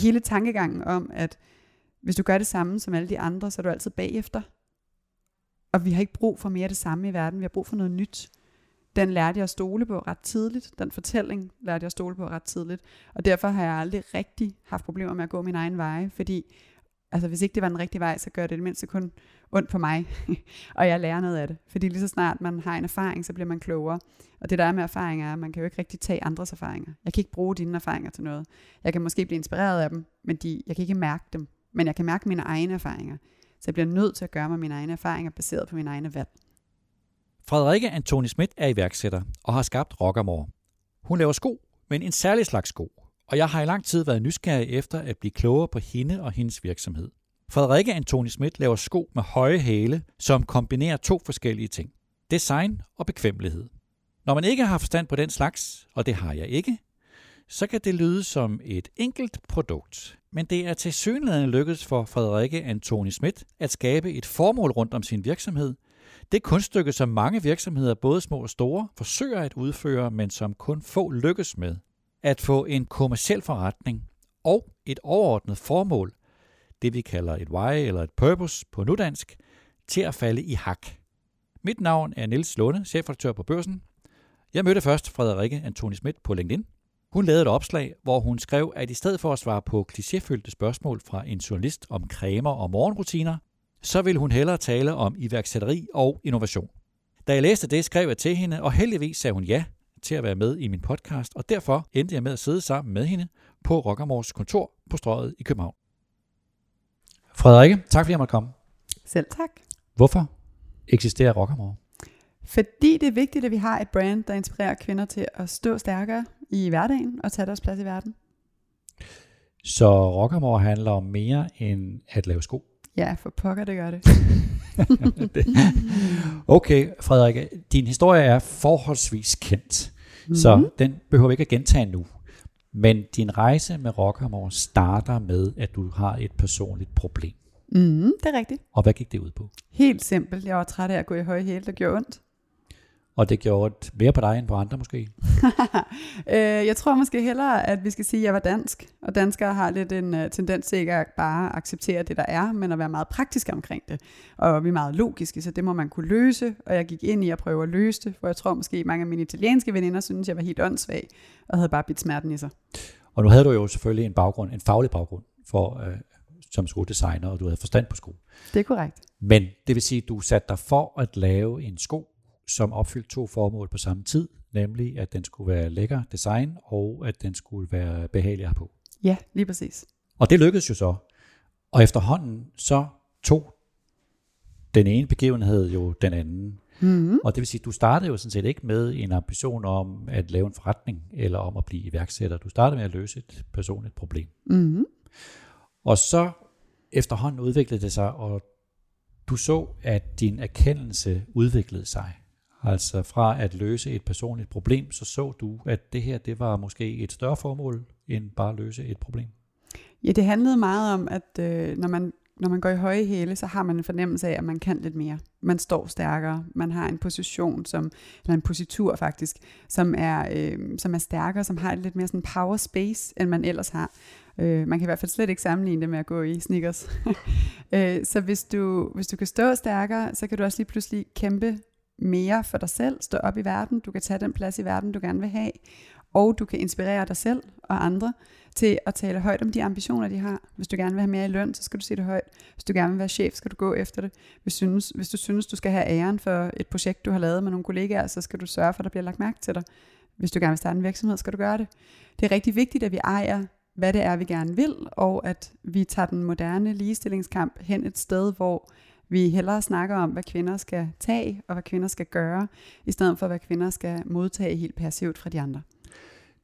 hele tankegangen om, at hvis du gør det samme som alle de andre, så er du altid bagefter. Og vi har ikke brug for mere det samme i verden. Vi har brug for noget nyt. Den lærte jeg at stole på ret tidligt. Den fortælling lærte jeg at stole på ret tidligt. Og derfor har jeg aldrig rigtig haft problemer med at gå min egen vej, fordi altså hvis ikke det var den rigtige vej, så gør det det mindste kun ondt på mig, og jeg lærer noget af det. Fordi lige så snart man har en erfaring, så bliver man klogere. Og det der er med erfaringer er, at man kan jo ikke rigtig tage andres erfaringer. Jeg kan ikke bruge dine erfaringer til noget. Jeg kan måske blive inspireret af dem, men de, jeg kan ikke mærke dem. Men jeg kan mærke mine egne erfaringer. Så jeg bliver nødt til at gøre mig mine egne erfaringer baseret på mine egne valg. Frederikke Antoni Schmidt er iværksætter og har skabt Rockamore. Hun laver sko, men en særlig slags sko, og jeg har i lang tid været nysgerrig efter at blive klogere på hende og hendes virksomhed. Frederikke Antoni Schmidt laver sko med høje hæle, som kombinerer to forskellige ting. Design og bekvemmelighed. Når man ikke har forstand på den slags, og det har jeg ikke, så kan det lyde som et enkelt produkt. Men det er til synligheden lykkedes for Frederikke Antoni Schmidt at skabe et formål rundt om sin virksomhed. Det kunststykke, som mange virksomheder, både små og store, forsøger at udføre, men som kun få lykkes med. At få en kommersiel forretning og et overordnet formål, det vi kalder et why eller et purpose på nudansk, til at falde i hak. Mit navn er Niels Lunde, chefredaktør på Børsen. Jeg mødte først Frederikke Antoni Schmidt på LinkedIn. Hun lavede et opslag, hvor hun skrev, at i stedet for at svare på klichéfyldte spørgsmål fra en journalist om cremer og morgenrutiner, så vil hun hellere tale om iværksætteri og innovation. Da jeg læste det, skrev jeg til hende, og heldigvis sagde hun ja til at være med i min podcast, og derfor endte jeg med at sidde sammen med hende på Rockermors kontor på Strøget i København. Frederikke, tak fordi jeg måtte komme. Selv tak. Hvorfor eksisterer Rockamore? Fordi det er vigtigt, at vi har et brand, der inspirerer kvinder til at stå stærkere i hverdagen og tage deres plads i verden. Så Rockamore handler om mere end at lave sko? Ja, for pokker det gør det. okay, Frederik, din historie er forholdsvis kendt, mm-hmm. så den behøver vi ikke at gentage nu. Men din rejse med Rockamore starter med, at du har et personligt problem. Mm, det er rigtigt. Og hvad gik det ud på? Helt simpelt. Jeg var træt af at gå i høje hæle, der gjorde ondt. Og det gjorde mere på dig end på andre måske? øh, jeg tror måske hellere, at vi skal sige, at jeg var dansk. Og danskere har lidt en uh, tendens til ikke at bare acceptere det, der er, men at være meget praktiske omkring det. Og vi er meget logiske, så det må man kunne løse. Og jeg gik ind i at prøve at løse det, for jeg tror måske mange af mine italienske veninder synes, jeg var helt åndssvag, og havde bare bidt smerten i sig. Og nu havde du jo selvfølgelig en baggrund, en faglig baggrund for, uh, som skodesigner, og du havde forstand på sko. Det er korrekt. Men det vil sige, at du satte dig for at lave en sko, som opfyldte to formål på samme tid, nemlig at den skulle være lækker design, og at den skulle være behagelig at på. Ja, lige præcis. Og det lykkedes jo så. Og efterhånden så tog den ene begivenhed jo den anden. Mm-hmm. Og det vil sige, at du startede jo sådan set ikke med en ambition om at lave en forretning, eller om at blive iværksætter. Du startede med at løse et personligt problem. Mm-hmm. Og så efterhånden udviklede det sig, og du så, at din erkendelse udviklede sig. Altså fra at løse et personligt problem, så så du, at det her det var måske et større formål, end bare at løse et problem. Ja, det handlede meget om, at øh, når, man, når man går i høje hæle, så har man en fornemmelse af, at man kan lidt mere. Man står stærkere, man har en position, som, eller en positur faktisk, som er, øh, som er stærkere, som har lidt mere sådan power space, end man ellers har. Øh, man kan i hvert fald slet ikke sammenligne det med at gå i sneakers. øh, så hvis du, hvis du kan stå stærkere, så kan du også lige pludselig kæmpe mere for dig selv, stå op i verden, du kan tage den plads i verden, du gerne vil have, og du kan inspirere dig selv og andre til at tale højt om de ambitioner, de har. Hvis du gerne vil have mere i løn, så skal du sige det højt. Hvis du gerne vil være chef, skal du gå efter det. Hvis, synes, hvis du synes, du skal have æren for et projekt, du har lavet med nogle kollegaer, så skal du sørge for, at der bliver lagt mærke til dig. Hvis du gerne vil starte en virksomhed, skal du gøre det. Det er rigtig vigtigt, at vi ejer, hvad det er, vi gerne vil, og at vi tager den moderne ligestillingskamp hen et sted, hvor vi hellere snakker om, hvad kvinder skal tage, og hvad kvinder skal gøre, i stedet for, hvad kvinder skal modtage helt passivt fra de andre.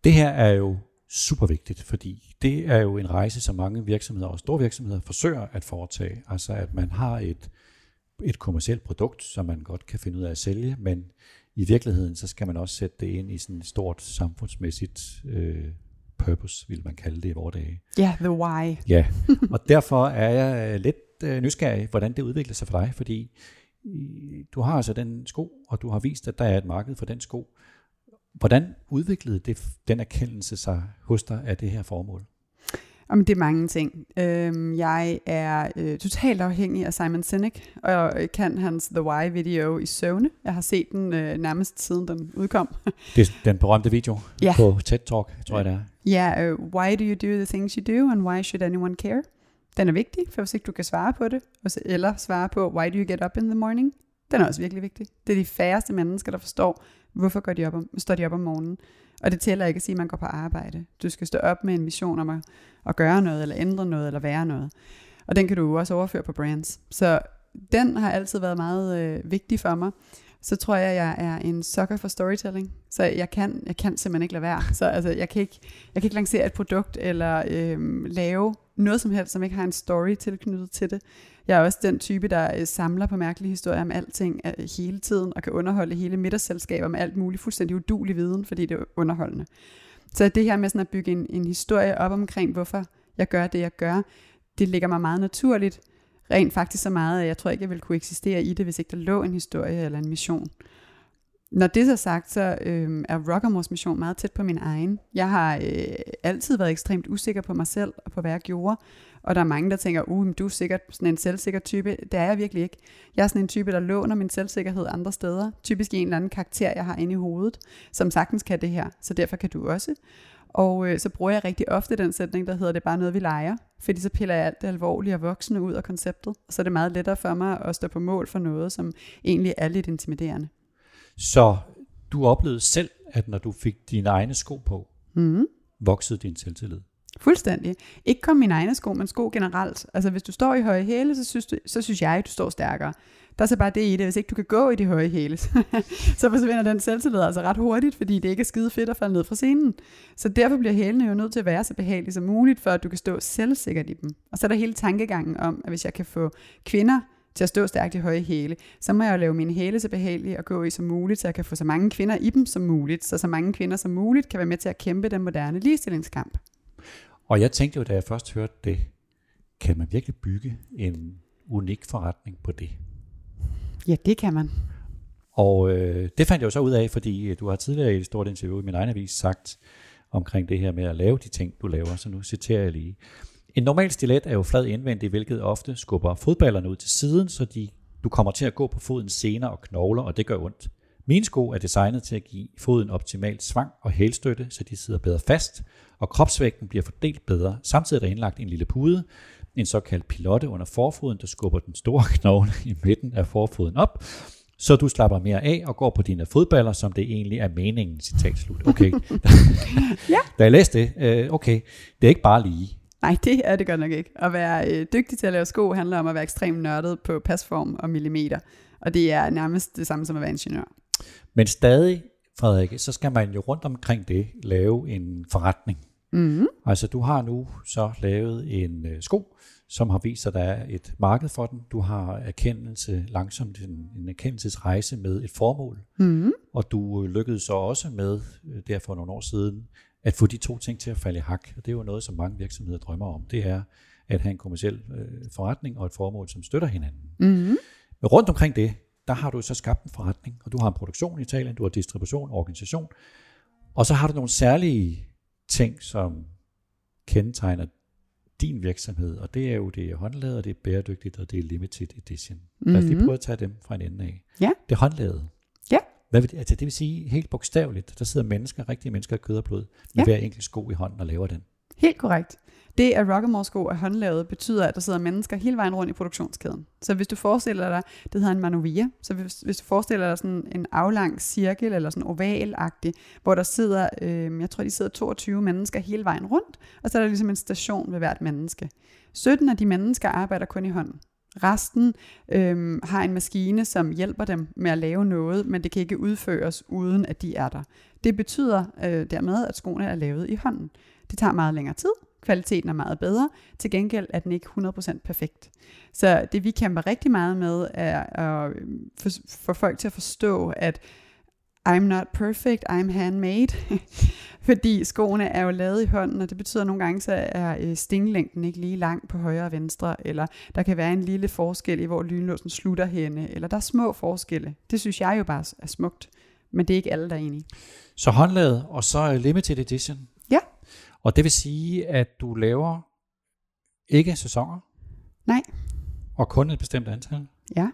Det her er jo super vigtigt, fordi det er jo en rejse, som mange virksomheder og store virksomheder forsøger at foretage. Altså at man har et, et kommersielt produkt, som man godt kan finde ud af at sælge, men i virkeligheden, så skal man også sætte det ind i sådan et stort samfundsmæssigt øh, purpose, vil man kalde det i vores dage. Ja, yeah, the why. Ja, og derfor er jeg lidt øh, nysgerrig, hvordan det udvikler sig for dig, fordi du har altså den sko, og du har vist, at der er et marked for den sko. Hvordan udviklede det, den erkendelse sig hos dig af det her formål? Om det er mange ting. Øhm, jeg er øh, totalt afhængig af Simon Sinek, og kan hans The Why video i søvne. Jeg har set den øh, nærmest siden den udkom. Det er den berømte video Ja. på TED Talk, tror jeg det er. Ja, uh, why do you do the things you do, and why should anyone care? Den er vigtig, for hvis ikke du kan svare på det, og så- eller svare på, why do you get up in the morning? Den er også virkelig vigtig. Det er de færreste mennesker, der forstår, hvorfor går de op om, står de op om morgenen. Og det tæller ikke at sige, at man går på arbejde. Du skal stå op med en mission om at, at gøre noget, eller ændre noget, eller være noget. Og den kan du også overføre på brands. Så den har altid været meget øh, vigtig for mig. Så tror jeg, jeg er en sucker for storytelling. Så jeg kan, jeg kan simpelthen ikke lade være. Så altså, jeg, kan ikke, jeg kan ikke lancere et produkt, eller øhm, lave noget som helst, som ikke har en story tilknyttet til det. Jeg er også den type, der øh, samler på mærkelige historier om alting øh, hele tiden, og kan underholde hele middagsselskaber med alt muligt fuldstændig udulig viden, fordi det er underholdende. Så det her med sådan at bygge en, en historie op omkring, hvorfor jeg gør det, jeg gør, det ligger mig meget naturligt. Rent faktisk så meget, at jeg tror ikke, jeg ville kunne eksistere i det, hvis ikke der lå en historie eller en mission. Når det så er sagt, så øh, er Rockermors mission meget tæt på min egen. Jeg har øh, altid været ekstremt usikker på mig selv og på, hvad jeg gjorde. Og der er mange, der tænker, uh, du er sikkert sådan en selvsikker type. Det er jeg virkelig ikke. Jeg er sådan en type, der låner min selvsikkerhed andre steder. Typisk i en eller anden karakter, jeg har inde i hovedet, som sagtens kan det her. Så derfor kan du også. Og øh, så bruger jeg rigtig ofte den sætning, der hedder, det er bare noget, vi leger. Fordi så piller jeg alt det alvorlige og voksne ud af konceptet. Og så er det meget lettere for mig at stå på mål for noget, som egentlig er lidt intimiderende. Så du oplevede selv, at når du fik dine egne sko på, Mm. voksede din selvtillid. Fuldstændig. Ikke kun mine egne sko, men sko generelt. Altså hvis du står i høje hæle, så synes, du, så synes jeg, at du står stærkere. Der er så bare det i det, hvis ikke du kan gå i de høje hæle, så forsvinder den selvtillid altså ret hurtigt, fordi det ikke er skide fedt at falde ned fra scenen. Så derfor bliver hælene jo nødt til at være så behagelige som muligt, for at du kan stå selvsikkert i dem. Og så er der hele tankegangen om, at hvis jeg kan få kvinder til at stå stærkt i høje hæle, så må jeg jo lave mine hæle så behagelige at gå i som muligt, så jeg kan få så mange kvinder i dem som muligt, så så mange kvinder som muligt kan være med til at kæmpe den moderne ligestillingskamp. Og jeg tænkte jo, da jeg først hørte det, kan man virkelig bygge en unik forretning på det? Ja, det kan man. Og øh, det fandt jeg jo så ud af, fordi øh, du har tidligere i et stort interview i min egen avis sagt omkring det her med at lave de ting, du laver, så nu citerer jeg lige. En normal stilet er jo flad indvendig, hvilket ofte skubber fodballerne ud til siden, så de, du kommer til at gå på foden senere og knogler, og det gør ondt. Mine sko er designet til at give foden optimalt svang og hælstøtte, så de sidder bedre fast, og kropsvægten bliver fordelt bedre. Samtidig er der indlagt en lille pude, en såkaldt pilotte under forfoden, der skubber den store knogle i midten af forfoden op, så du slapper mere af og går på dine fodballer, som det egentlig er meningen, citat slut. Okay. Ja. Da jeg læste det, øh, okay, det er ikke bare lige. Nej, det er det godt nok ikke. At være øh, dygtig til at lave sko handler om at være ekstremt nørdet på pasform og millimeter. Og det er nærmest det samme som at være ingeniør. Men stadig, Frederik, så skal man jo rundt omkring det lave en forretning. Mm. Altså du har nu så lavet en øh, sko, som har vist sig, at der er et marked for den. Du har erkendelse, langsomt en, en erkendelsesrejse med et formål. Mm. Og du øh, lykkedes så også med, øh, der for nogle år siden, at få de to ting til at falde i hak. Og det er jo noget, som mange virksomheder drømmer om. Det er at have en kommersiel øh, forretning og et formål, som støtter hinanden. Mm. Men rundt omkring det, der har du så skabt en forretning, og du har en produktion i Italien, du har distribution, organisation, og så har du nogle særlige ting, som kendetegner din virksomhed, og det er jo det er håndlavet, det er bæredygtigt, og det er limited edition. Mm-hmm. Lad os lige prøve at tage dem fra en ende af. Ja. Det er håndlavet. Ja. Hvad vil det, altså det vil sige helt bogstaveligt, der sidder mennesker, rigtige mennesker af kød og blod, med Ja. hver enkelt sko i hånden og laver den. Helt korrekt. Det, at Rockamore sko er håndlavet, betyder, at der sidder mennesker hele vejen rundt i produktionskæden. Så hvis du forestiller dig, det hedder en manovia, så hvis, hvis du forestiller dig sådan en aflang cirkel, eller sådan ovalagtig, hvor der sidder, øh, jeg tror, de sidder 22 mennesker hele vejen rundt, og så er der ligesom en station ved hvert menneske. 17 af de mennesker arbejder kun i hånden. Resten øh, har en maskine, som hjælper dem med at lave noget, men det kan ikke udføres uden at de er der. Det betyder øh, dermed, at skoene er lavet i hånden. Det tager meget længere tid, kvaliteten er meget bedre, til gengæld er den ikke 100% perfekt. Så det vi kæmper rigtig meget med, er at øhm, få, folk til at forstå, at I'm not perfect, I'm handmade. Fordi skoene er jo lavet i hånden, og det betyder at nogle gange, så er øh, stinglængden ikke lige lang på højre og venstre, eller der kan være en lille forskel i, hvor lynlåsen slutter henne, eller der er små forskelle. Det synes jeg jo bare er smukt, men det er ikke alle, der er enige. Så håndlaget, og så øh, limited edition. Og det vil sige, at du laver Ikke sæsoner? Nej. Og kun et bestemt antal? Ja.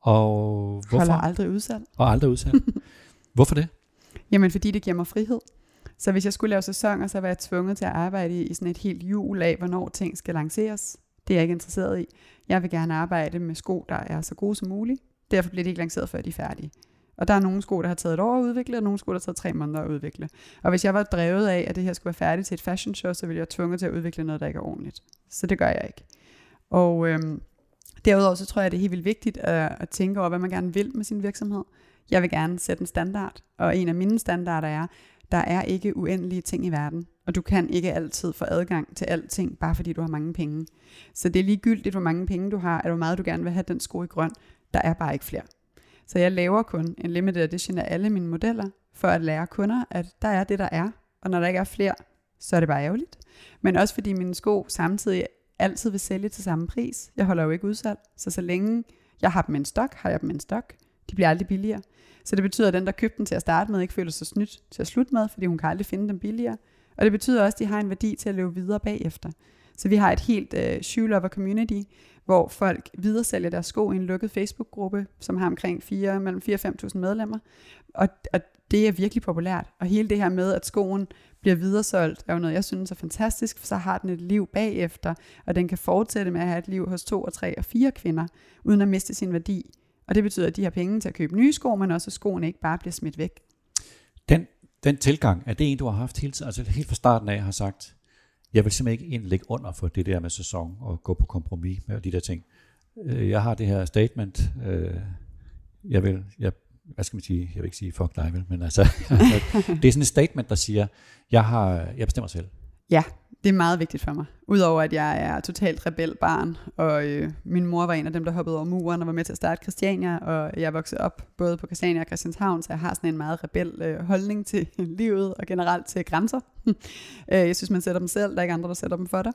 Og hvorfor? Holder aldrig udsalg. Og aldrig udsalg. hvorfor det? Jamen, fordi det giver mig frihed. Så hvis jeg skulle lave sæsoner, så var jeg tvunget til at arbejde i, sådan et helt jul af, hvornår ting skal lanceres. Det er jeg ikke interesseret i. Jeg vil gerne arbejde med sko, der er så gode som muligt. Derfor bliver de ikke lanceret, før de er færdige. Og der er nogle sko, der har taget et år at udvikle, og nogle sko, der har taget tre måneder at udvikle. Og hvis jeg var drevet af, at det her skulle være færdigt til et fashion show, så ville jeg tvunget til at udvikle noget, der ikke er ordentligt. Så det gør jeg ikke. Og øhm, derudover så tror jeg, det er helt vildt vigtigt at, at tænke over, hvad man gerne vil med sin virksomhed. Jeg vil gerne sætte en standard, og en af mine standarder er, der er ikke uendelige ting i verden, og du kan ikke altid få adgang til alting, bare fordi du har mange penge. Så det er ligegyldigt, hvor mange penge du har, eller hvor meget du gerne vil have den sko i grøn. Der er bare ikke flere. Så jeg laver kun en limited edition af alle mine modeller, for at lære kunder, at der er det, der er, og når der ikke er flere, så er det bare ærgerligt. Men også fordi mine sko samtidig altid vil sælge til samme pris. Jeg holder jo ikke udsalg, så så længe jeg har dem i en stok, har jeg dem i en stok. De bliver aldrig billigere. Så det betyder, at den, der købte den til at starte med, ikke føler sig snydt til at slutte med, fordi hun kan aldrig finde dem billigere. Og det betyder også, at de har en værdi til at leve videre bagefter. Så vi har et helt øh, shoe lover community, hvor folk videresælger deres sko i en lukket Facebook-gruppe, som har omkring 4, mellem 4 og 5.000 medlemmer. Og, og det er virkelig populært. Og hele det her med, at skoen bliver videresolgt, er jo noget, jeg synes er fantastisk, for så har den et liv bagefter, og den kan fortsætte med at have et liv hos to og tre og fire kvinder, uden at miste sin værdi. Og det betyder, at de har penge til at købe nye sko, men også at skoene ikke bare bliver smidt væk. Den, den tilgang, er det en, du har haft hele tiden? Altså helt fra starten af har sagt, jeg vil simpelthen ikke lægge under for det der med sæson og gå på kompromis med de der ting. Øh, jeg har det her statement, øh, jeg vil, jeg, hvad skal man sige, jeg vil ikke sige fuck dig vel, men altså, det er sådan et statement, der siger, jeg, har, jeg bestemmer selv. Ja, det er meget vigtigt for mig. Udover at jeg er totalt rebelbarn, og øh, min mor var en af dem, der hoppede over muren og var med til at starte Christiania, og jeg voksede op både på Christiania og Christianshavn, så jeg har sådan en meget rebel øh, holdning til livet og generelt til grænser. Øh, jeg synes, man sætter dem selv, der er ikke andre, der sætter dem for dig.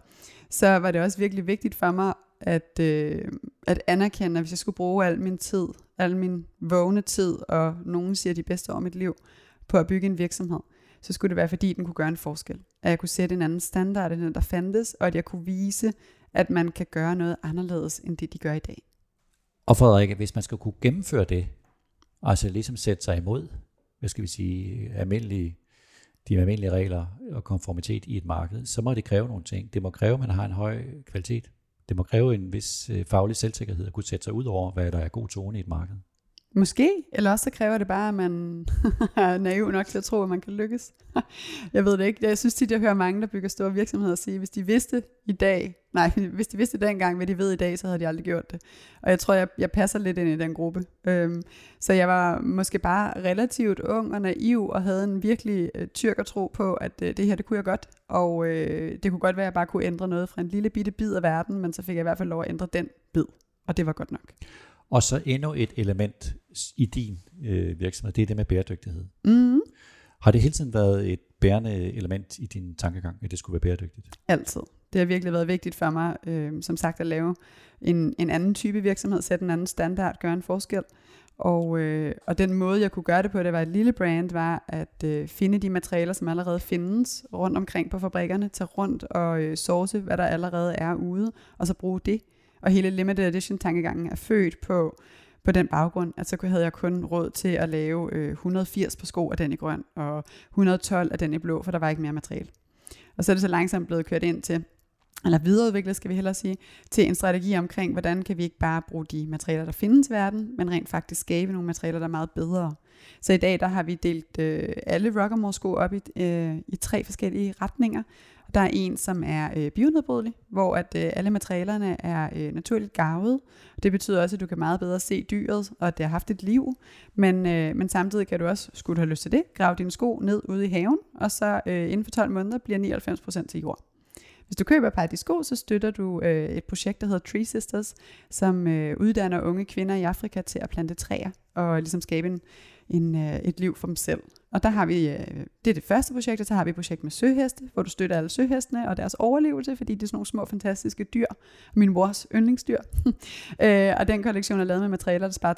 Så var det også virkelig vigtigt for mig at, øh, at anerkende, at hvis jeg skulle bruge al min tid, al min vågne tid, og nogen siger de bedste år af mit liv, på at bygge en virksomhed, så skulle det være, fordi den kunne gøre en forskel. At jeg kunne sætte en anden standard, end den der fandtes, og at jeg kunne vise, at man kan gøre noget anderledes, end det de gør i dag. Og Frederik, hvis man skal kunne gennemføre det, altså ligesom sætte sig imod, hvad skal vi sige, almindelige, de almindelige regler og konformitet i et marked, så må det kræve nogle ting. Det må kræve, at man har en høj kvalitet. Det må kræve en vis øh, faglig selvsikkerhed at kunne sætte sig ud over, hvad der er god tone i et marked. Måske, eller også så kræver det bare, at man er naiv nok til at tro, at man kan lykkes. jeg ved det ikke. Jeg synes tit, jeg hører mange, der bygger store virksomheder sige, hvis de vidste i dag, nej, hvis de vidste dengang, hvad de ved i dag, så havde de aldrig gjort det. Og jeg tror, jeg, jeg passer lidt ind i den gruppe. Øhm, så jeg var måske bare relativt ung og naiv, og havde en virkelig øh, tro på, at øh, det her, det kunne jeg godt. Og øh, det kunne godt være, at jeg bare kunne ændre noget fra en lille bitte bid af verden, men så fik jeg i hvert fald lov at ændre den bid. Og det var godt nok. Og så endnu et element i din øh, virksomhed, det er det med bæredygtighed. Mm. Har det hele tiden været et bærende element i din tankegang, at det skulle være bæredygtigt? Altid. Det har virkelig været vigtigt for mig, øh, som sagt, at lave en, en anden type virksomhed, sætte en anden standard, gøre en forskel. Og, øh, og den måde, jeg kunne gøre det på, det var et lille brand, var at øh, finde de materialer, som allerede findes rundt omkring på fabrikkerne, tage rundt og øh, source, hvad der allerede er ude, og så bruge det. Og hele limited edition tankegangen er født på, på den baggrund, at så havde jeg kun råd til at lave øh, 180 på sko af den i grøn, og 112 af den i blå, for der var ikke mere materiale. Og så er det så langsomt blevet kørt ind til, eller videreudviklet skal vi hellere sige, til en strategi omkring, hvordan kan vi ikke bare bruge de materialer, der findes i verden, men rent faktisk skabe nogle materialer, der er meget bedre. Så i dag der har vi delt øh, alle Rockamore sko op i, øh, i tre forskellige retninger, der er en, som er øh, bionedbrydelig, hvor at øh, alle materialerne er øh, naturligt garvet. Det betyder også, at du kan meget bedre se dyret, og at det har haft et liv. Men, øh, men samtidig kan du også, skulle du have lyst til det, grave dine sko ned ude i haven, og så øh, inden for 12 måneder bliver 99% til jord. Hvis du køber et par af de sko, så støtter du øh, et projekt, der hedder Tree Sisters, som øh, uddanner unge kvinder i Afrika til at plante træer og ligesom skabe en, en, øh, et liv for dem selv. Og der har vi, øh, det er det første projekt, og så har vi et projekt med søheste, hvor du støtter alle søhestene og deres overlevelse, fordi det er sådan nogle små fantastiske dyr. Min mors yndlingsdyr. Øh, og den kollektion er lavet med materialer, der sparer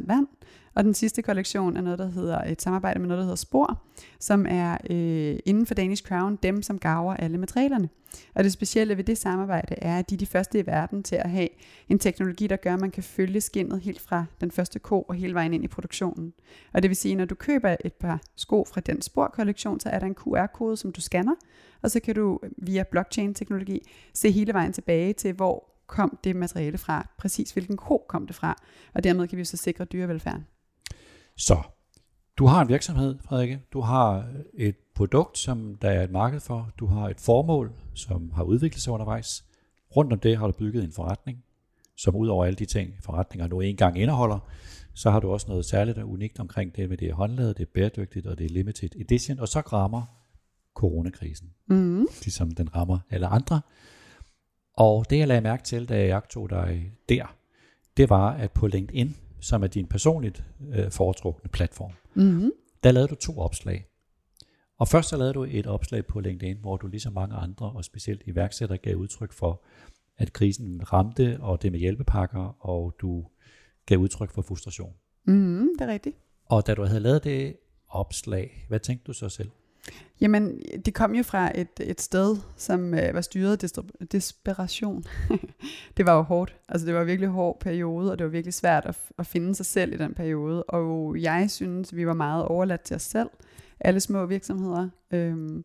53% vand. Og den sidste kollektion er noget, der hedder et samarbejde med noget, der hedder Spor, som er øh, inden for Danish Crown dem, som gaver alle materialerne. Og det specielle ved det samarbejde er, at de er de første i verden til at have en teknologi, der gør, at man kan følge skinnet helt fra den første ko og hele vejen ind i produktionen. Og det vil sige, at når du køber et par sko fra den sporkollektion, så er der en QR-kode, som du scanner, og så kan du via blockchain-teknologi se hele vejen tilbage til, hvor kom det materiale fra, præcis hvilken ko kom det fra, og dermed kan vi så sikre dyrevelfærden. Så du har en virksomhed, Frederikke. Du har et produkt, som der er et marked for. Du har et formål, som har udviklet sig undervejs. Rundt om det har du bygget en forretning, som ud over alle de ting, forretninger nu engang indeholder, så har du også noget særligt og unikt omkring det med det er håndlaget, det er bæredygtigt og det er limited edition, og så rammer coronakrisen, mm. ligesom den rammer alle andre. Og det jeg lagde mærke til, da jeg tog dig der, det var, at på LinkedIn, som er din personligt øh, foretrukne platform, Mm. der lavede du to opslag. Og først så lavede du et opslag på LinkedIn, hvor du ligesom mange andre, og specielt iværksættere, gav udtryk for, at krisen ramte, og det med hjælpepakker, og du gav udtryk for frustration. Mm, det er rigtigt. Og da du havde lavet det opslag, hvad tænkte du så selv? Jamen, det kom jo fra et, et sted, som øh, var styret af desperation. det var jo hårdt. Altså, det var virkelig en hård periode, og det var virkelig svært at, at finde sig selv i den periode. Og jeg synes, vi var meget overladt til os selv, alle små virksomheder. Øhm,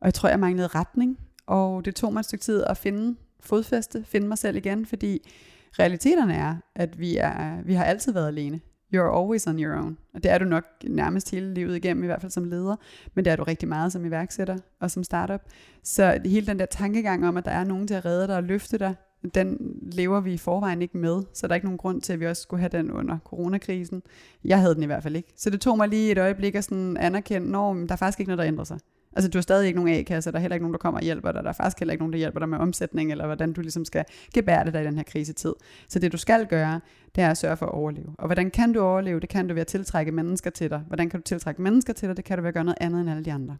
og jeg tror, jeg manglede retning. Og det tog mig et stykke tid at finde fodfæste, finde mig selv igen, fordi realiteterne er, at vi, er, vi har altid været alene. You're always on your own. Og det er du nok nærmest hele livet igennem, i hvert fald som leder. Men det er du rigtig meget som iværksætter og som startup. Så hele den der tankegang om, at der er nogen til at redde dig og løfte dig, den lever vi i forvejen ikke med. Så der er ikke nogen grund til, at vi også skulle have den under coronakrisen. Jeg havde den i hvert fald ikke. Så det tog mig lige et øjeblik at sådan anerkende, at der er faktisk ikke noget, der ændrer sig. Altså du har stadig ikke nogen A-kasse, der er heller ikke nogen, der kommer og hjælper dig. Der er faktisk heller ikke nogen, der hjælper dig med omsætning, eller hvordan du ligesom skal gebære dig i den her krisetid. Så det du skal gøre, det er at sørge for at overleve. Og hvordan kan du overleve? Det kan du ved at tiltrække mennesker til dig. Hvordan kan du tiltrække mennesker til dig? Det kan du ved at gøre noget andet end alle de andre.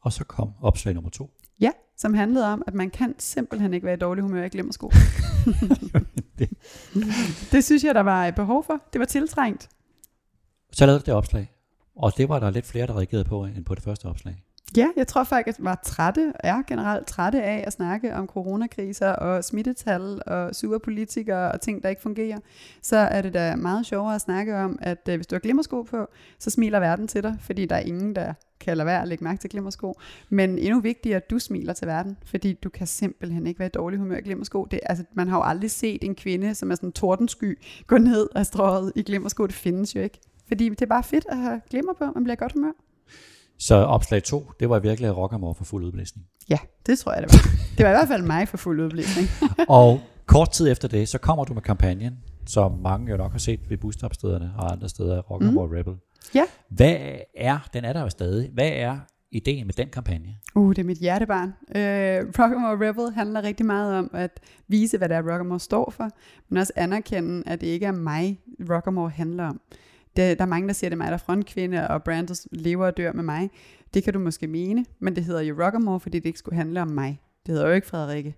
Og så kom opslag nummer to. Ja, som handlede om, at man kan simpelthen ikke være i dårlig humør i glemmersko. det. det synes jeg, der var et behov for. Det var tiltrængt. Så lavede det opslag, og det var der lidt flere, der reagerede på, end på det første opslag. Ja, jeg tror faktisk, at var trætte, er generelt trætte af at snakke om coronakriser og smittetal og sure politikere og ting, der ikke fungerer. Så er det da meget sjovere at snakke om, at øh, hvis du har glimmersko på, så smiler verden til dig, fordi der er ingen, der kan lade være at lægge mærke til glimmersko. Men endnu vigtigere, at du smiler til verden, fordi du kan simpelthen ikke være i dårlig humør i glimmersko. Det, altså, man har jo aldrig set en kvinde, som er sådan en tordensky, gå ned af strået i glimmersko. Det findes jo ikke. Fordi det er bare fedt at have glimmer på, man bliver godt humør. Så opslag 2, det var virkelig Rockamore for fuld udblæsning. Ja, det tror jeg, det var. Det var i hvert fald mig for fuld udblæsning. og kort tid efter det, så kommer du med kampagnen, som mange jo nok har set ved busstopstederne og andre steder, Rockamore mm. Rebel. Ja. Hvad er, den er der jo stadig, hvad er ideen med den kampagne? Uh, det er mit hjertebarn. Uh, Rockamore Rebel handler rigtig meget om at vise, hvad det er, Rockamore står for, men også anerkende, at det ikke er mig, Rockamore handler om. Det, der er mange, der siger, at det er mig, der er frontkvinde, og brandet lever og dør med mig. Det kan du måske mene, men det hedder jo Rockamore, fordi det ikke skulle handle om mig. Det hedder jo ikke Frederikke.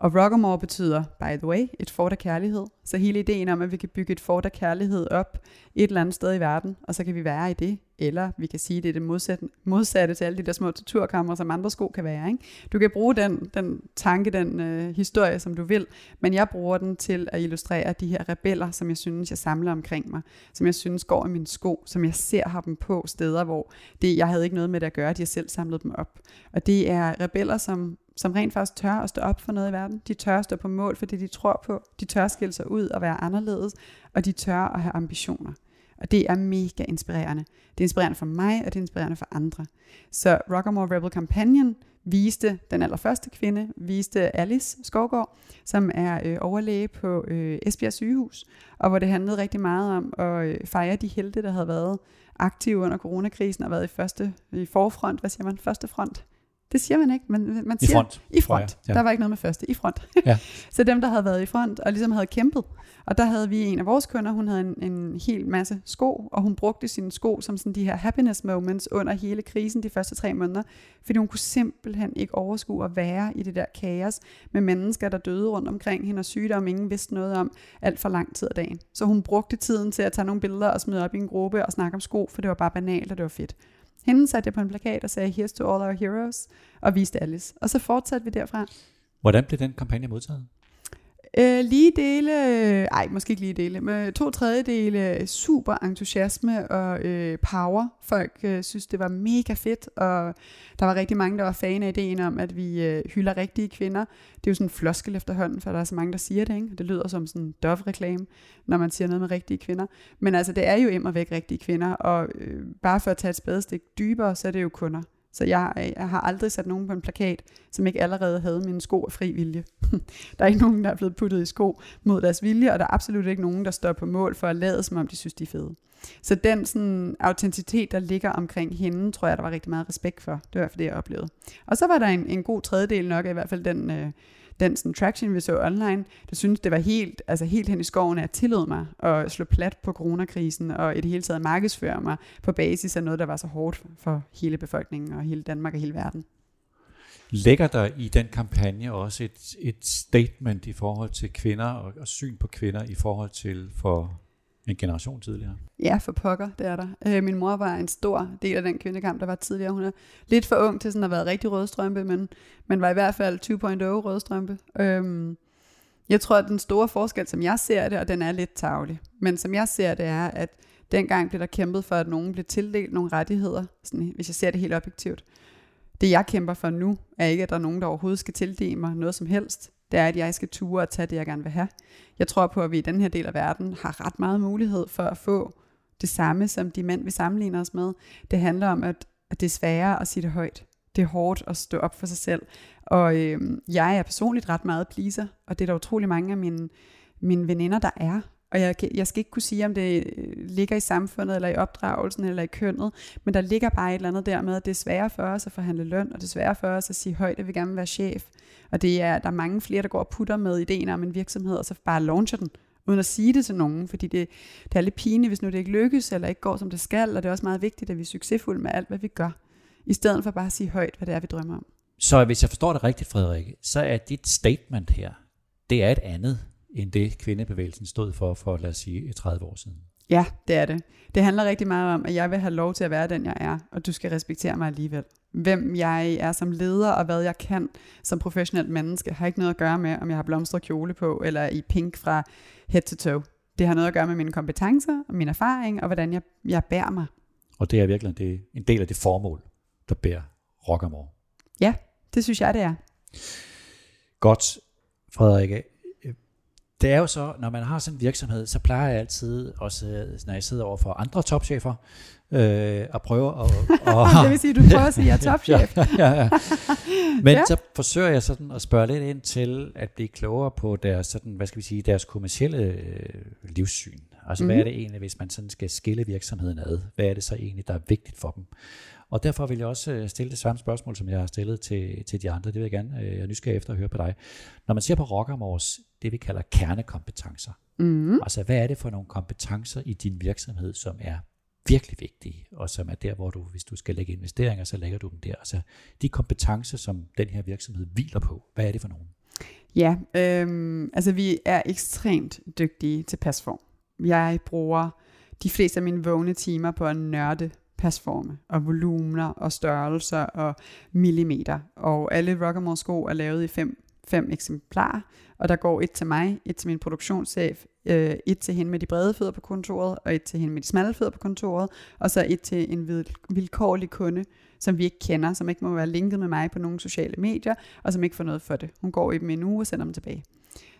Og Rockamore betyder, by the way, et fort af kærlighed. Så hele ideen om, at vi kan bygge et fort af kærlighed op et eller andet sted i verden, og så kan vi være i det, eller vi kan sige, at det er det modsatte, modsatte til alle de der små torturkammer, som andre sko kan være. Ikke? Du kan bruge den, den tanke, den øh, historie, som du vil, men jeg bruger den til at illustrere de her rebeller, som jeg synes, jeg samler omkring mig, som jeg synes går i mine sko, som jeg ser har dem på steder, hvor det, jeg havde ikke noget med det at gøre, de har selv samlet dem op. Og det er rebeller, som som rent faktisk tør at stå op for noget i verden. De tør at stå på mål for det, de tror på. De tør at skille sig ud og være anderledes, og de tør at have ambitioner. Og det er mega inspirerende. Det er inspirerende for mig, og det er inspirerende for andre. Så Rockamore Rebel Companion viste den allerførste kvinde, viste Alice Skovgaard, som er øh, overlæge på øh, Esbjerg sygehus, og hvor det handlede rigtig meget om at øh, fejre de helte, der havde været aktive under coronakrisen og været i første i forfront, hvad siger man, første front, det siger man ikke, men man siger... I front. I front. Ja. Der var ikke noget med første. I front. Ja. så dem, der havde været i front og ligesom havde kæmpet. Og der havde vi en af vores kunder, hun havde en, en hel masse sko, og hun brugte sine sko som sådan de her happiness moments under hele krisen de første tre måneder, fordi hun kunne simpelthen ikke overskue at være i det der kaos med mennesker, der døde rundt omkring hende og sygdom, ingen vidste noget om alt for lang tid af dagen. Så hun brugte tiden til at tage nogle billeder og smide op i en gruppe og snakke om sko, for det var bare banalt, og det var fedt. Hende satte jeg på en plakat og sagde, here's to all our heroes, og viste Alice. Og så fortsatte vi derfra. Hvordan blev den kampagne modtaget? Øh, lige dele, ej måske ikke lige dele, men to tredjedele super entusiasme og øh, power. Folk øh, synes, det var mega fedt, og der var rigtig mange, der var fan af ideen om, at vi øh, hylder rigtige kvinder. Det er jo sådan en floskel efterhånden, for der er så mange, der siger det. Ikke? Det lyder som sådan en Dove-reklame, når man siger noget med rigtige kvinder. Men altså, det er jo immer væk rigtige kvinder, og øh, bare for at tage et spadestik dybere, så er det jo kunder. Så jeg, øh, jeg har aldrig sat nogen på en plakat, som ikke allerede havde mine sko af fri vilje. der er ikke nogen, der er blevet puttet i sko mod deres vilje, og der er absolut ikke nogen, der står på mål for at lade, som om de synes, de er fede. Så den sådan, autenticitet, der ligger omkring hende, tror jeg, der var rigtig meget respekt for. Det var i hvert fald det, jeg oplevede. Og så var der en, en god tredjedel nok, i hvert fald den, øh, den sådan, traction, vi så online, der synes det var helt, altså helt hen i skoven, at jeg tillod mig at slå plat på coronakrisen, og i det hele taget markedsføre mig på basis af noget, der var så hårdt for hele befolkningen, og hele Danmark og hele verden. Lægger der i den kampagne også et, et statement i forhold til kvinder og, og syn på kvinder i forhold til for en generation tidligere. Ja, for pokker, det er der. Øh, min mor var en stor del af den kvindekamp, der var tidligere. Hun er lidt for ung til sådan at været rigtig rødstrømpe, men, men var i hvert fald 2.0 rødstrømpe. Øhm, jeg tror, at den store forskel, som jeg ser det, og den er lidt tavlig, men som jeg ser det, er, at dengang blev der kæmpet for, at nogen blev tildelt nogle rettigheder, sådan, hvis jeg ser det helt objektivt. Det jeg kæmper for nu, er ikke, at der er nogen, der overhovedet skal tildele mig noget som helst det er, at jeg skal ture og tage det, jeg gerne vil have. Jeg tror på, at vi i den her del af verden har ret meget mulighed for at få det samme, som de mænd, vi sammenligner os med. Det handler om, at, at det er sværere at sige det højt. Det er hårdt at stå op for sig selv. Og øh, jeg er personligt ret meget pleaser, og det er der utrolig mange af mine, mine veninder, der er. Og jeg, jeg skal ikke kunne sige, om det øh, ligger i samfundet, eller i opdragelsen, eller i kønnet, men der ligger bare et eller andet der med, at det er sværere for os at forhandle løn, og det er sværere for os at sige højt, at vi gerne vil være chef. Og det er, der er mange flere, der går og putter med ideen om en virksomhed, og så bare launcher den, uden at sige det til nogen, fordi det, det er lidt pinligt, hvis nu det ikke lykkes, eller ikke går, som det skal, og det er også meget vigtigt, at vi er succesfulde med alt, hvad vi gør, i stedet for bare at sige højt, hvad det er, vi drømmer om. Så hvis jeg forstår det rigtigt, Frederik, så er dit statement her, det er et andet, end det kvindebevægelsen stod for, for lad os sige, 30 år siden. Ja, det er det. Det handler rigtig meget om, at jeg vil have lov til at være den, jeg er, og du skal respektere mig alligevel. Hvem jeg er som leder, og hvad jeg kan som professionelt menneske, har ikke noget at gøre med, om jeg har blomstret kjole på, eller i pink fra head to toe. Det har noget at gøre med mine kompetencer, og min erfaring, og hvordan jeg, jeg bærer mig. Og det er virkelig det, en del af det formål, der bærer Rockamore. Ja, det synes jeg, det er. Godt, Frederik det er jo så, når man har sådan en virksomhed, så plejer jeg altid, også når jeg sidder over for andre topchefer, øh, at prøve at... Og, det vil sige, du prøver at sige, at jeg er topchef. ja, ja, ja. Men ja. så forsøger jeg sådan at spørge lidt ind til at blive klogere på deres, sådan, hvad skal vi sige, deres kommercielle øh, livssyn. Altså, mm-hmm. hvad er mhm. det egentlig, hvis man sådan skal skille virksomheden ad? Hvad er det så egentlig, der er vigtigt for dem? Og derfor vil jeg også øh, stille det samme spørgsmål, som jeg har stillet til, til de andre. Det vil jeg gerne, øh, jeg nysgerrig efter at høre på dig. Når man ser på Rockamores, det vi kalder kernekompetencer, mm. altså hvad er det for nogle kompetencer i din virksomhed, som er virkelig vigtige, og som er der, hvor du, hvis du skal lægge investeringer, så lægger du dem der. Altså de kompetencer, som den her virksomhed hviler på, hvad er det for nogen? Ja, øhm, altså vi er ekstremt dygtige til pasform. Jeg bruger de fleste af mine vågne timer på at nørde pasforme og volumener og størrelser og millimeter. Og alle Rockamore sko er lavet i fem, fem eksemplarer, og der går et til mig, et til min produktionschef, øh, et til hende med de brede fødder på kontoret, og et til hende med de smalle fødder på kontoret, og så et til en vilkårlig kunde, som vi ikke kender, som ikke må være linket med mig på nogle sociale medier, og som ikke får noget for det. Hun går i dem en uge og sender dem tilbage.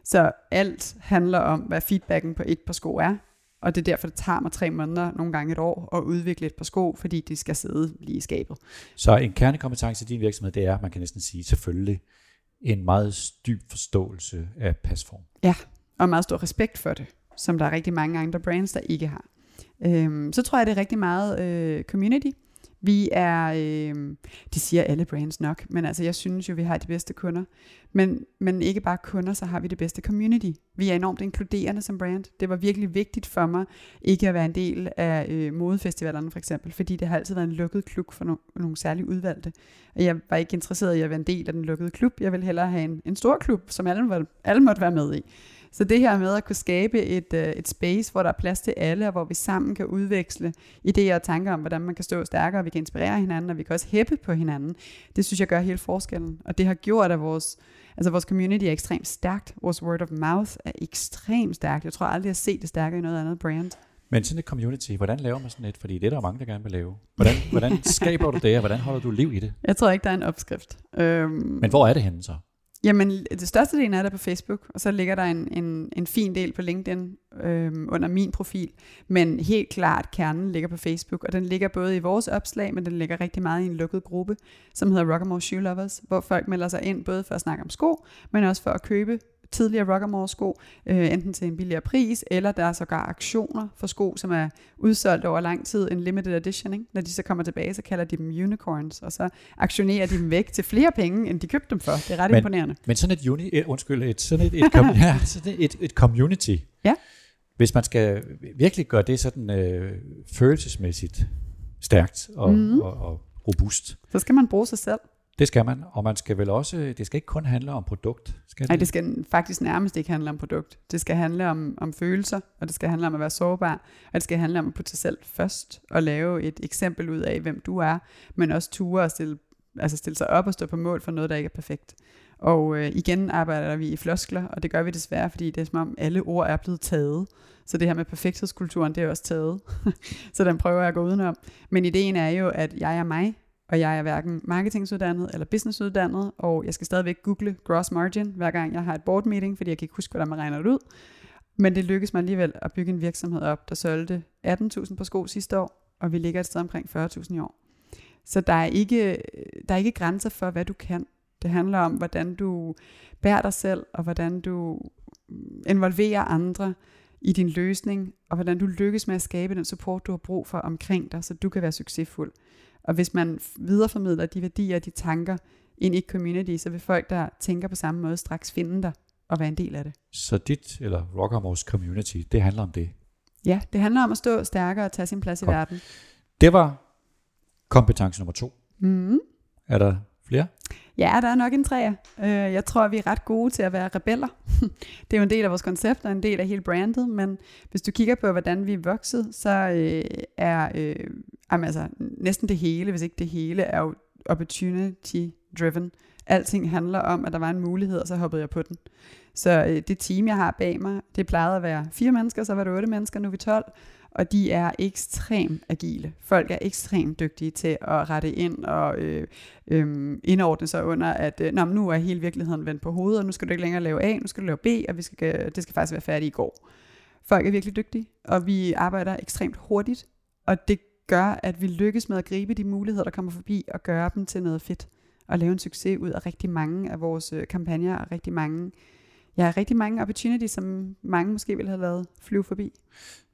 Så alt handler om, hvad feedbacken på et par sko er, og det er derfor, det tager mig tre måneder, nogle gange et år, at udvikle et par sko, fordi de skal sidde lige i skabet. Så en kernekompetence i din virksomhed, det er, man kan næsten sige, selvfølgelig en meget dyb forståelse af pasform. Ja, og meget stor respekt for det, som der er rigtig mange andre brands, der ikke har. Øhm, så tror jeg, det er rigtig meget øh, community. Vi er, øh, det siger alle brands nok, men altså jeg synes jo, vi har de bedste kunder. Men, men ikke bare kunder, så har vi det bedste community. Vi er enormt inkluderende som brand. Det var virkelig vigtigt for mig ikke at være en del af øh, modefestivalerne for eksempel, fordi det har altid været en lukket klub for no- nogle særlige udvalgte. Og jeg var ikke interesseret i at være en del af den lukkede klub. Jeg ville hellere have en, en stor klub, som alle, alle måtte være med i. Så det her med at kunne skabe et, øh, et space, hvor der er plads til alle, og hvor vi sammen kan udveksle idéer og tanker om, hvordan man kan stå stærkere, og vi kan inspirere hinanden, og vi kan også hæppe på hinanden, det synes jeg gør hele forskellen. Og det har gjort, at vores, altså vores community er ekstremt stærkt. Vores word of mouth er ekstremt stærkt. Jeg tror aldrig, jeg har set det stærkere i noget andet brand. Men sådan et community, hvordan laver man sådan et? Fordi det er der mange, der gerne vil lave. Hvordan, hvordan skaber du det, og hvordan holder du liv i det? Jeg tror ikke, der er en opskrift. Øhm, Men hvor er det henne så? Jamen, det største del er der på Facebook, og så ligger der en, en, en fin del på LinkedIn øhm, under min profil. Men helt klart, kernen ligger på Facebook, og den ligger både i vores opslag, men den ligger rigtig meget i en lukket gruppe, som hedder Rockamore Shoe Lovers, hvor folk melder sig ind både for at snakke om sko, men også for at købe tidligere Rockamore sko, øh, enten til en billigere pris, eller der er sågar aktioner for sko, som er udsolgt over lang tid, en limited edition. Ikke? Når de så kommer tilbage, så kalder de dem unicorns, og så aktionerer de dem væk til flere penge, end de købte dem for. Det er ret Men- imponerende. Men sådan et, uni, et undskyld, et, sådan et, et, com, ja, sådan et, et community. Ja. Hvis man skal virkelig gøre det sådan øh, følelsesmæssigt stærkt og, mm. og, og robust, Så skal man bruge sig selv. Det skal man. Og man skal vel også, det skal ikke kun handle om produkt. Skal Nej, det skal faktisk nærmest ikke handle om produkt. Det skal handle om, om følelser, og det skal handle om at være sårbar, og det skal handle om at putte sig selv først, og lave et eksempel ud af, hvem du er, men også ture og stille, altså stille sig op og stå på mål for noget, der ikke er perfekt. Og øh, igen arbejder vi i floskler, og det gør vi desværre, fordi det er som om alle ord er blevet taget. Så det her med perfekthedskulturen, det er også taget. så den prøver jeg at gå udenom. Men ideen er jo, at jeg er mig, og jeg er hverken marketingsuddannet eller businessuddannet, og jeg skal stadigvæk google gross margin, hver gang jeg har et board meeting, fordi jeg kan ikke huske, hvordan man regner det ud. Men det lykkedes mig alligevel at bygge en virksomhed op, der solgte 18.000 på sko sidste år, og vi ligger et sted omkring 40.000 i år. Så der er, ikke, der er ikke grænser for, hvad du kan. Det handler om, hvordan du bærer dig selv, og hvordan du mm, involverer andre i din løsning, og hvordan du lykkes med at skabe den support, du har brug for omkring dig, så du kan være succesfuld. Og hvis man videreformidler de værdier og de tanker ind i community, så vil folk, der tænker på samme måde, straks finde dig og være en del af det. Så dit, eller Rockamores community, det handler om det. Ja, det handler om at stå stærkere og tage sin plads Godt. i verden. Det var kompetence nummer to. Mm. Er der flere? Ja, der er nok en træer. Øh, Jeg tror, vi er ret gode til at være rebeller. Det er jo en del af vores koncept og en del af hele brandet, men hvis du kigger på, hvordan vi er vokset, så øh, er øh, jamen altså, næsten det hele, hvis ikke det hele, er jo opportunity driven. Alting handler om, at der var en mulighed, og så hoppede jeg på den. Så øh, det team, jeg har bag mig, det plejede at være fire mennesker, så var det otte mennesker, nu er vi 12, og de er ekstremt agile. Folk er ekstremt dygtige til at rette ind og øh, øh, indordne sig under, at øh, Nå, nu er hele virkeligheden vendt på hovedet, og nu skal du ikke længere lave A, nu skal du lave B, og vi skal, det skal faktisk være færdigt i går. Folk er virkelig dygtige, og vi arbejder ekstremt hurtigt, og det gør, at vi lykkes med at gribe de muligheder, der kommer forbi, og gøre dem til noget fedt, og lave en succes ud af rigtig mange af vores øh, kampagner, og rigtig mange, ja, rigtig mange opportunities, som mange måske ville have lavet flyve forbi.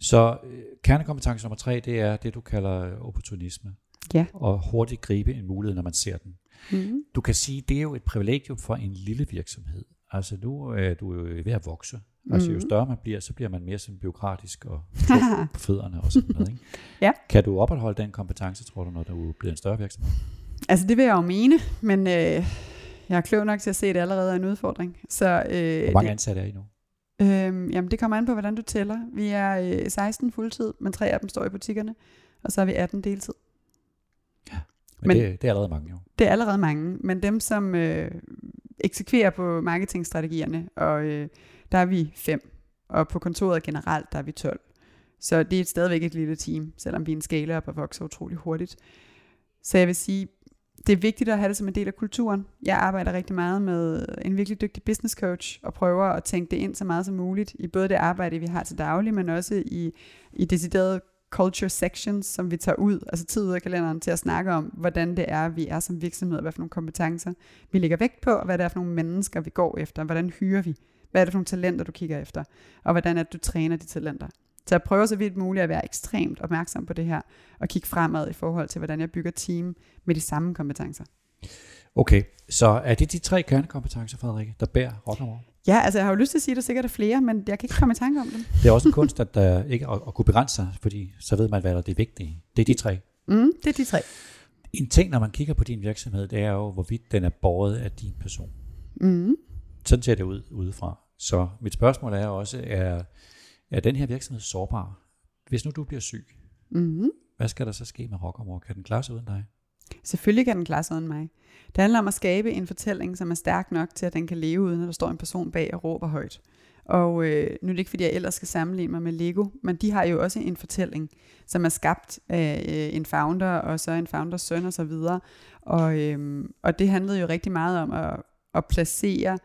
Så øh, kernekompetence nummer tre, det er det, du kalder øh, opportunisme. Ja. Og hurtigt gribe en mulighed, når man ser den. Mm-hmm. Du kan sige, det er jo et privilegium for en lille virksomhed. Altså nu er du jo ved at vokse. Altså jo Mhm. større man bliver, så bliver man mere sådan byråkratisk og på fødderne og sådan noget. Ikke? Ja. Kan du opretholde den kompetence, tror du, når du bliver en større virksomhed? Altså det vil jeg jo mene, men øh, jeg er klog nok til at se, at det allerede er en udfordring. Så, øh, Hvor mange ansatte er I nu? det, øh, jamen det kommer an på, hvordan du tæller. Vi er øh, 16 fuldtid, men tre af dem står i butikkerne, og så er vi 18 deltid. Men, Men- men det, det er allerede mange jo. Det er allerede mange, men dem, som øh, eksekverer på marketingstrategierne, og øh, der er vi fem, og på kontoret generelt, der er vi 12. Så det er stadigvæk et lille team, selvom vi er en skala op og vokser utrolig hurtigt. Så jeg vil sige, det er vigtigt at have det som en del af kulturen. Jeg arbejder rigtig meget med en virkelig dygtig business coach, og prøver at tænke det ind så meget som muligt, i både det arbejde, vi har til daglig, men også i, i decideret culture sections, som vi tager ud, altså tid ud af kalenderen til at snakke om, hvordan det er, vi er som virksomhed, hvad for nogle kompetencer vi lægger vægt på, og hvad det er for nogle mennesker, vi går efter, hvordan hyrer vi, hvad er det for nogle talenter, du kigger efter, og hvordan er det, du træner de talenter. Så jeg prøver så vidt muligt at være ekstremt opmærksom på det her, og kigge fremad i forhold til, hvordan jeg bygger team med de samme kompetencer. Okay, så er det de tre kernekompetencer, Frederik, der bærer Rockamore? Ja, altså jeg har jo lyst til at sige, at der sikkert er flere, men jeg kan ikke komme i tanke om dem. Det er også en kunst, at, der ikke at, at kunne begrænse sig, fordi så ved man, hvad der er det vigtige. Det er de tre. Mm, det er de tre. En ting, når man kigger på din virksomhed, det er jo, hvorvidt den er båret af din person. Mm. Sådan ser det ud udefra. Så mit spørgsmål er også, er, er den her virksomhed sårbar? Hvis nu du bliver syg, Mm-hmm. hvad skal der så ske med Rockamore? Kan den klare sig uden dig? Selvfølgelig kan den klare sig uden mig. Det handler om at skabe en fortælling, som er stærk nok til, at den kan leve uden, at der står en person bag og råber højt. Og øh, nu er det ikke, fordi jeg ellers skal sammenligne mig med Lego, men de har jo også en fortælling, som er skabt af øh, en founder, og så en founders søn og så videre. Og, øh, og det handlede jo rigtig meget om at, at placere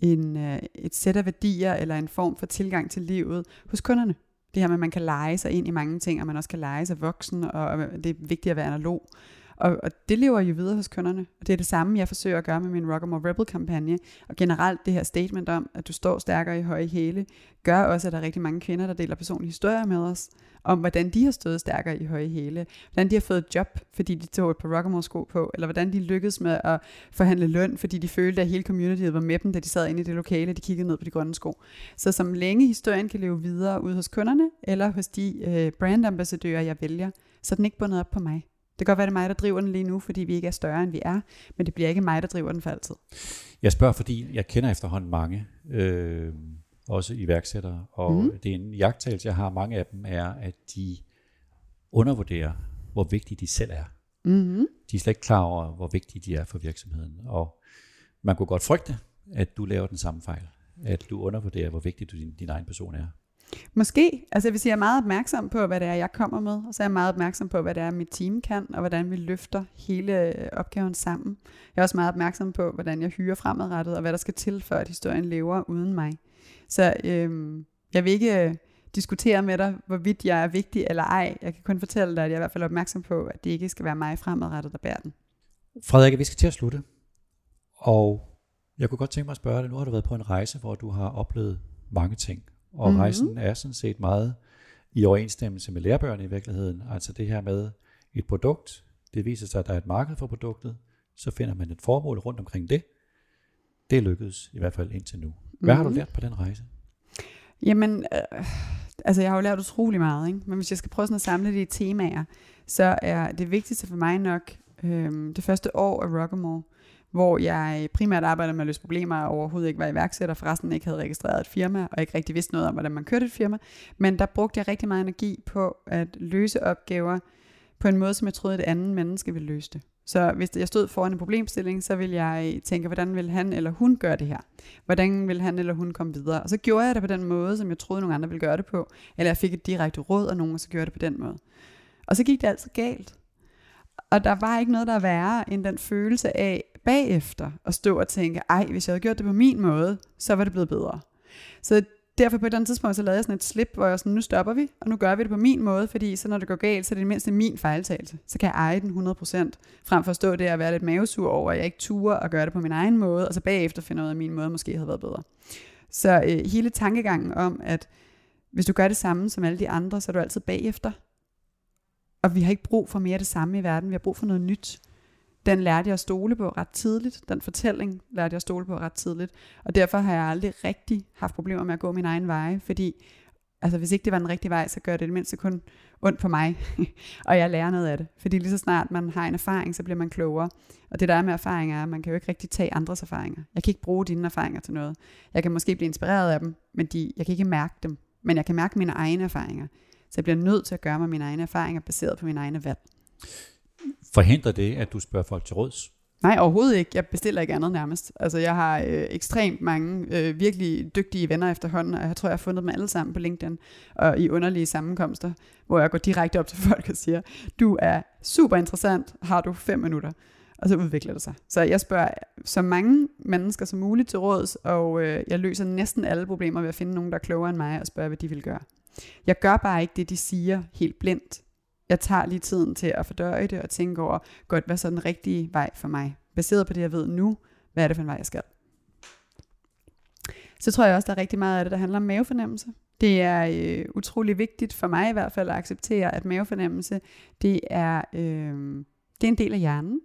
en, øh, et sæt af værdier, eller en form for tilgang til livet hos kunderne. Det her med, at man kan lege sig ind i mange ting, og man også kan lege sig voksen, og det er vigtigt at være analog. Og, og det lever jo videre hos kunderne. Og det er det samme, jeg forsøger at gøre med min Rockamore Rebel-kampagne. Og generelt det her statement om, at du står stærkere i høje hæle, gør også, at der er rigtig mange kvinder, der deler personlige historier med os, om hvordan de har stået stærkere i høje hæle, hvordan de har fået job, fordi de tog et par Rockamore sko på, eller hvordan de lykkedes med at forhandle løn, fordi de følte, at hele communityet var med dem, da de sad inde i det lokale, de kiggede ned på de grønne sko. Så som længe historien kan leve videre ude hos kunderne, eller hos de øh, brandambassadører, jeg vælger, så er den ikke bundet op på mig. Det kan godt være, det er mig, der driver den lige nu, fordi vi ikke er større, end vi er, men det bliver ikke mig, der driver den for altid. Jeg spørger, fordi jeg kender efterhånden mange, øh, også iværksættere, og mm. det er en jagttagelse, jeg har. Mange af dem er, at de undervurderer, hvor vigtige de selv er. Mm-hmm. De er slet ikke klar over, hvor vigtige de er for virksomheden. Og man kunne godt frygte, at du laver den samme fejl. At du undervurderer, hvor vigtig du, din, din egen person er. Måske. Altså jeg vil sige, jeg er meget opmærksom på, hvad det er, jeg kommer med, og så er jeg meget opmærksom på, hvad det er, mit team kan, og hvordan vi løfter hele øh, opgaven sammen. Jeg er også meget opmærksom på, hvordan jeg hyrer fremadrettet, og hvad der skal til, for at historien lever uden mig. Så øhm, jeg vil ikke øh, diskutere med dig, hvorvidt jeg er vigtig eller ej. Jeg kan kun fortælle dig, at jeg er i hvert fald opmærksom på, at det ikke skal være mig fremadrettet, der bærer den. Frederik, vi skal til at slutte. Og jeg kunne godt tænke mig at spørge dig, nu har du været på en rejse, hvor du har oplevet mange ting. Og mm-hmm. rejsen er sådan set meget i overensstemmelse med lærebøgerne i virkeligheden. Altså det her med et produkt, det viser sig, at der er et marked for produktet, så finder man et formål rundt omkring det. Det lykkedes i hvert fald indtil nu. Hvad mm-hmm. har du lært på den rejse? Jamen, øh, altså jeg har jo lært utrolig meget, ikke? men hvis jeg skal prøve sådan at samle det i temaer, så er det vigtigste for mig nok øh, det første år af Rockamore, hvor jeg primært arbejdede med at løse problemer, og overhovedet ikke var iværksætter, forresten ikke havde registreret et firma, og ikke rigtig vidste noget om, hvordan man kørte et firma. Men der brugte jeg rigtig meget energi på at løse opgaver på en måde, som jeg troede, at et andet menneske ville løse det. Så hvis jeg stod foran en problemstilling, så ville jeg tænke, hvordan vil han eller hun gøre det her? Hvordan vil han eller hun komme videre? Og så gjorde jeg det på den måde, som jeg troede, nogle andre ville gøre det på. Eller jeg fik et direkte råd af nogen, og så gjorde jeg det på den måde. Og så gik det altid galt. Og der var ikke noget, der er værre end den følelse af bagefter at stå og tænke, ej, hvis jeg havde gjort det på min måde, så var det blevet bedre. Så derfor på et andet tidspunkt, så lavede jeg sådan et slip, hvor jeg sådan, nu stopper vi, og nu gør vi det på min måde, fordi så når det går galt, så er det mindst min fejltagelse. Så kan jeg eje den 100%, frem for at stå der og være lidt mavesur over, at jeg ikke turer og gøre det på min egen måde, og så bagefter finde ud af, at min måde måske havde været bedre. Så øh, hele tankegangen om, at hvis du gør det samme som alle de andre, så er du altid bagefter. Og vi har ikke brug for mere det samme i verden, vi har brug for noget nyt den lærte jeg at stole på ret tidligt. Den fortælling lærte jeg at stole på ret tidligt. Og derfor har jeg aldrig rigtig haft problemer med at gå min egen vej, fordi altså, hvis ikke det var den rigtige vej, så gør det det mindste kun ondt på mig, og jeg lærer noget af det. Fordi lige så snart man har en erfaring, så bliver man klogere. Og det der er med erfaringer er, at man kan jo ikke rigtig tage andres erfaringer. Jeg kan ikke bruge dine erfaringer til noget. Jeg kan måske blive inspireret af dem, men de, jeg kan ikke mærke dem. Men jeg kan mærke mine egne erfaringer. Så jeg bliver nødt til at gøre mig mine egne erfaringer baseret på mine egne valg. Forhindrer det, at du spørger folk til råds? Nej, overhovedet ikke. Jeg bestiller ikke andet nærmest. Altså, jeg har øh, ekstremt mange øh, virkelig dygtige venner efterhånden, og jeg tror, jeg har fundet dem alle sammen på LinkedIn og i underlige sammenkomster, hvor jeg går direkte op til folk og siger, du er super interessant, har du fem minutter? Og så udvikler det sig. Så jeg spørger så mange mennesker som muligt til råds, og øh, jeg løser næsten alle problemer ved at finde nogen, der er klogere end mig, og spørge, hvad de vil gøre. Jeg gør bare ikke det, de siger helt blindt jeg tager lige tiden til at fordøje det og tænke over, godt, hvad så den rigtige vej for mig? Baseret på det, jeg ved nu, hvad er det for en vej, jeg skal? Så tror jeg også, der er rigtig meget af det, der handler om mavefornemmelse. Det er øh, utrolig vigtigt for mig i hvert fald at acceptere, at mavefornemmelse, det er, øh, det er en del af hjernen.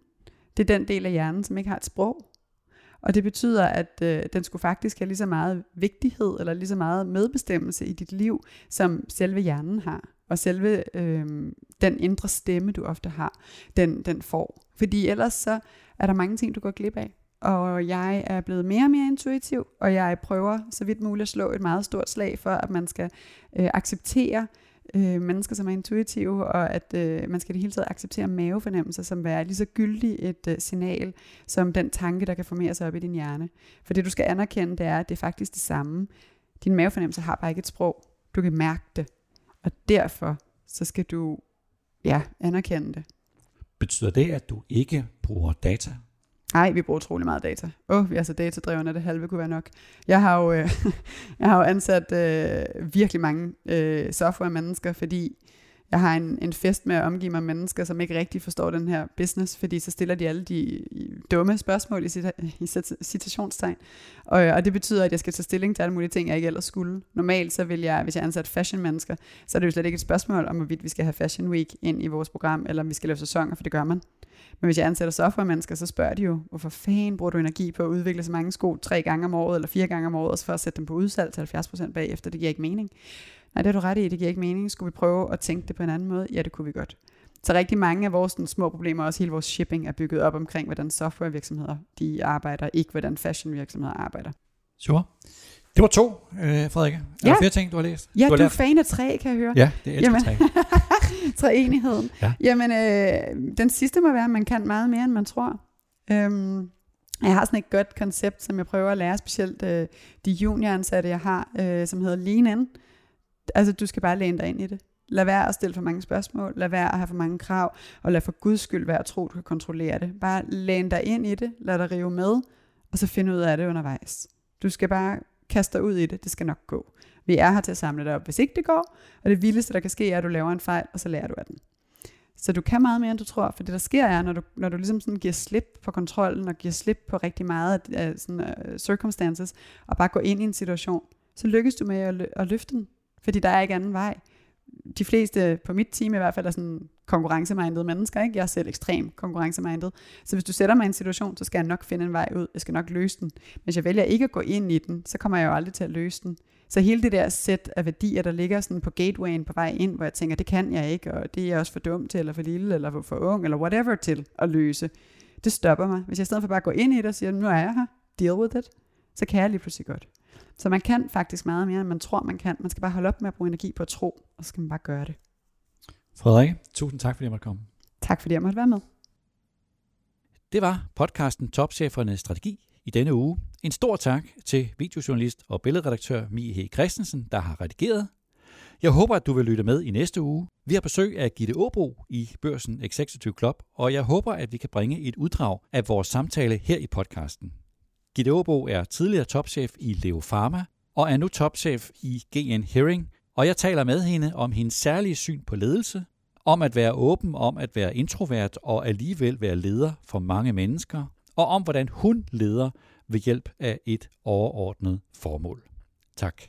Det er den del af hjernen, som ikke har et sprog. Og det betyder, at øh, den skulle faktisk have lige så meget vigtighed, eller lige så meget medbestemmelse i dit liv, som selve hjernen har og selve øh, den indre stemme, du ofte har, den, den får. Fordi ellers så er der mange ting, du går glip af. og jeg er blevet mere og mere intuitiv, og jeg prøver så vidt muligt at slå et meget stort slag for, at man skal øh, acceptere øh, mennesker, som er intuitive, og at øh, man skal det hele taget acceptere mavefornemmelser som være lige så gyldig et øh, signal, som den tanke, der kan formere sig op i din hjerne. For det du skal anerkende, det er, at det er faktisk det samme. Din mavefornemmelse har bare ikke et sprog. Du kan mærke det. Og derfor så skal du ja, anerkende det. Betyder det, at du ikke bruger data? Nej, vi bruger utrolig meget data. Åh, oh, vi er så datadrevne, at det halve kunne være nok. Jeg har jo, øh, jeg har jo ansat øh, virkelig mange øh, software-mennesker, fordi jeg har en, en fest med at omgive mig mennesker, som ikke rigtig forstår den her business, fordi så stiller de alle de dumme spørgsmål i, cita, i citationstegn. Og, og det betyder, at jeg skal tage stilling til alle mulige ting, jeg ikke ellers skulle. Normalt så vil jeg, hvis jeg ansat fashion-mennesker, så er det jo slet ikke et spørgsmål om, hvorvidt vi skal have Fashion Week ind i vores program, eller om vi skal lave sæsoner, for det gør man. Men hvis jeg ansætter software-mennesker, så spørger de jo, hvorfor fanden bruger du energi på at udvikle så mange sko tre gange om året, eller fire gange om året, for at sætte dem på udsalg til 70% bagefter. Det giver ikke mening. Nej, det har du ret i, det giver ikke mening. Skulle vi prøve at tænke det på en anden måde? Ja, det kunne vi godt. Så rigtig mange af vores sådan, små problemer, også hele vores shipping, er bygget op omkring, hvordan softwarevirksomheder de arbejder, ikke hvordan fashionvirksomheder arbejder. Sure. Det var to, øh, Frederik. Er ja. der flere ting, du har læst? Ja, du, har du er fan af tre, kan jeg høre. Ja, det er Jamen. tre. Treenigheden. Ja. Jamen, øh, den sidste må være, at man kan meget mere, end man tror. Øhm, jeg har sådan et godt koncept, som jeg prøver at lære, specielt øh, de junioransatte, jeg har, øh, som hedder Lean In. Altså, du skal bare læne dig ind i det. Lad være at stille for mange spørgsmål, lad være at have for mange krav, og lad for guds skyld være at tro, du kan kontrollere det. Bare læn dig ind i det, lad dig rive med, og så finde ud af det undervejs. Du skal bare kaste dig ud i det, det skal nok gå. Vi er her til at samle dig op, hvis ikke det går, og det vildeste, der kan ske, er, at du laver en fejl, og så lærer du af den. Så du kan meget mere, end du tror, for det der sker er, når du, når du ligesom sådan giver slip på kontrollen, og giver slip på rigtig meget af sådan, uh, circumstances, og bare går ind i en situation, så lykkes du med at, at løfte den, fordi der er ikke anden vej. De fleste på mit team i hvert fald er sådan konkurrencemindede mennesker, ikke? Jeg er selv ekstremt konkurrencemindet. Så hvis du sætter mig i en situation, så skal jeg nok finde en vej ud. Jeg skal nok løse den. Hvis jeg vælger ikke at gå ind i den, så kommer jeg jo aldrig til at løse den. Så hele det der sæt af værdier, der ligger sådan på gatewayen på vej ind, hvor jeg tænker, det kan jeg ikke, og det er jeg også for dum til, eller for lille, eller for, ung, eller whatever til at løse, det stopper mig. Hvis jeg i stedet for bare at gå ind i det og siger, nu er jeg her, deal with it, så kan jeg lige pludselig godt. Så man kan faktisk meget mere, end man tror, man kan. Man skal bare holde op med at bruge energi på at tro, og så skal man bare gøre det. Frederik, tusind tak, fordi jeg måtte komme. Tak, fordi jeg måtte være med. Det var podcasten Topchefernes Strategi i denne uge. En stor tak til videojournalist og billedredaktør Mie H. Christensen, der har redigeret. Jeg håber, at du vil lytte med i næste uge. Vi har besøg af Gitte Åbro i Børsen Executive Club, og jeg håber, at vi kan bringe et uddrag af vores samtale her i podcasten. Gitte Åbo er tidligere topchef i Leo Pharma og er nu topchef i GN Hearing, og jeg taler med hende om hendes særlige syn på ledelse, om at være åben, om at være introvert og alligevel være leder for mange mennesker, og om hvordan hun leder ved hjælp af et overordnet formål. Tak.